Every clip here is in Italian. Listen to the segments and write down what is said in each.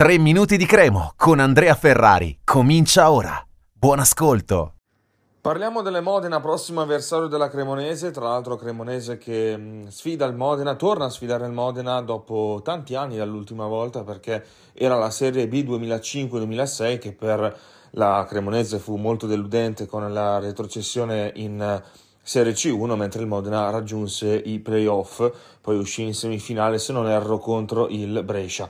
3 minuti di cremo con Andrea Ferrari. Comincia ora. Buon ascolto. Parliamo delle Modena, prossimo avversario della Cremonese, tra l'altro Cremonese che mh, sfida il Modena, torna a sfidare il Modena dopo tanti anni dall'ultima volta perché era la Serie B 2005-2006 che per la Cremonese fu molto deludente con la retrocessione in Serie C1 mentre il Modena raggiunse i playoff, poi uscì in semifinale se non erro contro il Brescia.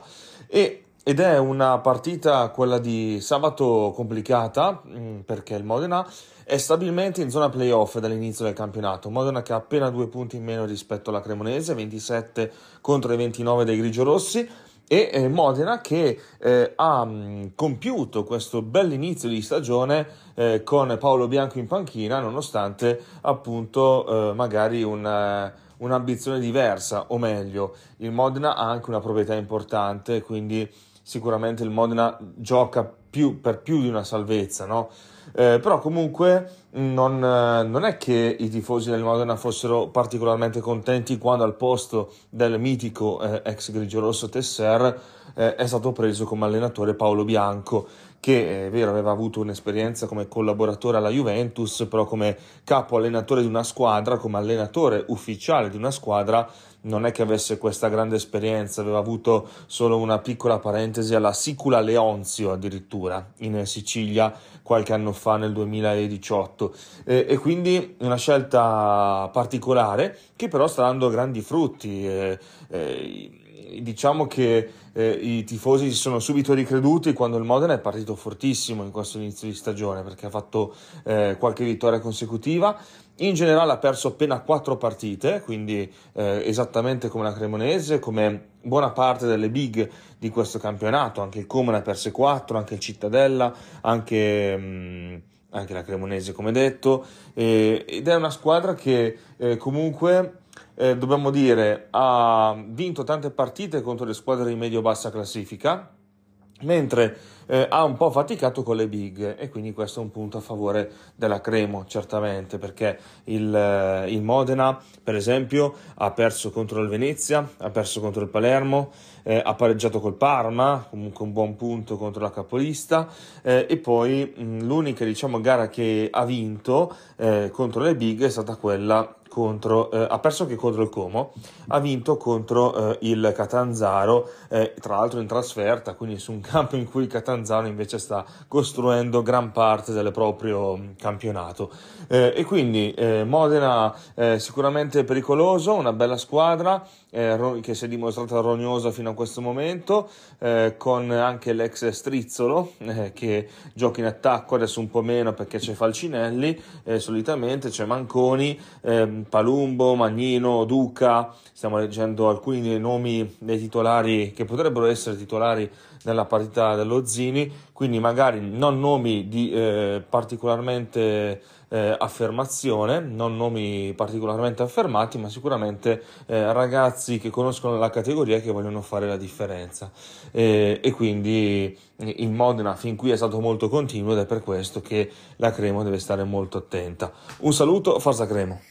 E ed è una partita, quella di sabato, complicata mm, perché il Modena è stabilmente in zona playoff dall'inizio del campionato. Modena che ha appena due punti in meno rispetto alla Cremonese, 27 contro i 29 dei grigiorossi. E eh, Modena che eh, ha mm, compiuto questo bell'inizio di stagione eh, con Paolo Bianco in panchina, nonostante appunto eh, magari un un'ambizione diversa, o meglio, il Modena ha anche una proprietà importante, quindi sicuramente il Modena gioca più, per più di una salvezza, no? Eh, però comunque non, non, è che i tifosi del Modena fossero particolarmente contenti quando al posto del mitico eh, ex grigiorosso Tesser eh, è stato preso come allenatore Paolo Bianco che è vero aveva avuto un'esperienza come collaboratore alla Juventus, però come capo allenatore di una squadra, come allenatore ufficiale di una squadra, non è che avesse questa grande esperienza, aveva avuto solo una piccola parentesi alla Sicula Leonzio addirittura in Sicilia qualche anno fa nel 2018 e, e quindi una scelta particolare che però sta dando grandi frutti. E, e, diciamo che eh, i tifosi si sono subito ricreduti quando il Modena è partito fortissimo in questo inizio di stagione perché ha fatto eh, qualche vittoria consecutiva. In generale ha perso appena quattro partite, quindi eh, esattamente come la Cremonese, come buona parte delle big di questo campionato. Anche il Como ne ha perse quattro, anche il Cittadella, anche. Mh, mm, anche la Cremonese, come detto, ed è una squadra che eh, comunque eh, dobbiamo dire, ha vinto tante partite contro le squadre di medio-bassa classifica, mentre eh, ha un po' faticato con le big e quindi questo è un punto a favore della Cremo certamente perché il, eh, il, Modena per esempio ha perso contro il Venezia ha perso contro il Palermo eh, ha pareggiato col Parma comunque un buon punto contro la capolista eh, e poi mh, l'unica diciamo gara che ha vinto eh, contro le big è stata quella contro, eh, ha perso anche contro il Como, ha vinto contro eh, il Catanzaro, eh, tra l'altro in trasferta, quindi su un campo in cui il Catanzaro invece sta costruendo gran parte del proprio mm, campionato. Eh, e quindi eh, Modena sicuramente pericoloso, una bella squadra eh, che si è dimostrata rognosa fino a questo momento, con anche l'ex Strizzolo che gioca in attacco, adesso un po' meno perché c'è Falcinelli, solitamente c'è Manconi, ehm, Palumbo, Magnino, Duca, stiamo leggendo alcuni dei nomi dei titolari che potrebbero essere titolari nella partita dello Zini, quindi magari non nomi di eh, particolarmente eh, affermazione, non nomi particolarmente affermati, ma sicuramente eh, ragazzi che conoscono la categoria e che vogliono fare la differenza. e quindi il Modena fin qui è stato molto continuo ed è per questo che la Cremo deve stare molto attenta. Un saluto, forza Cremo!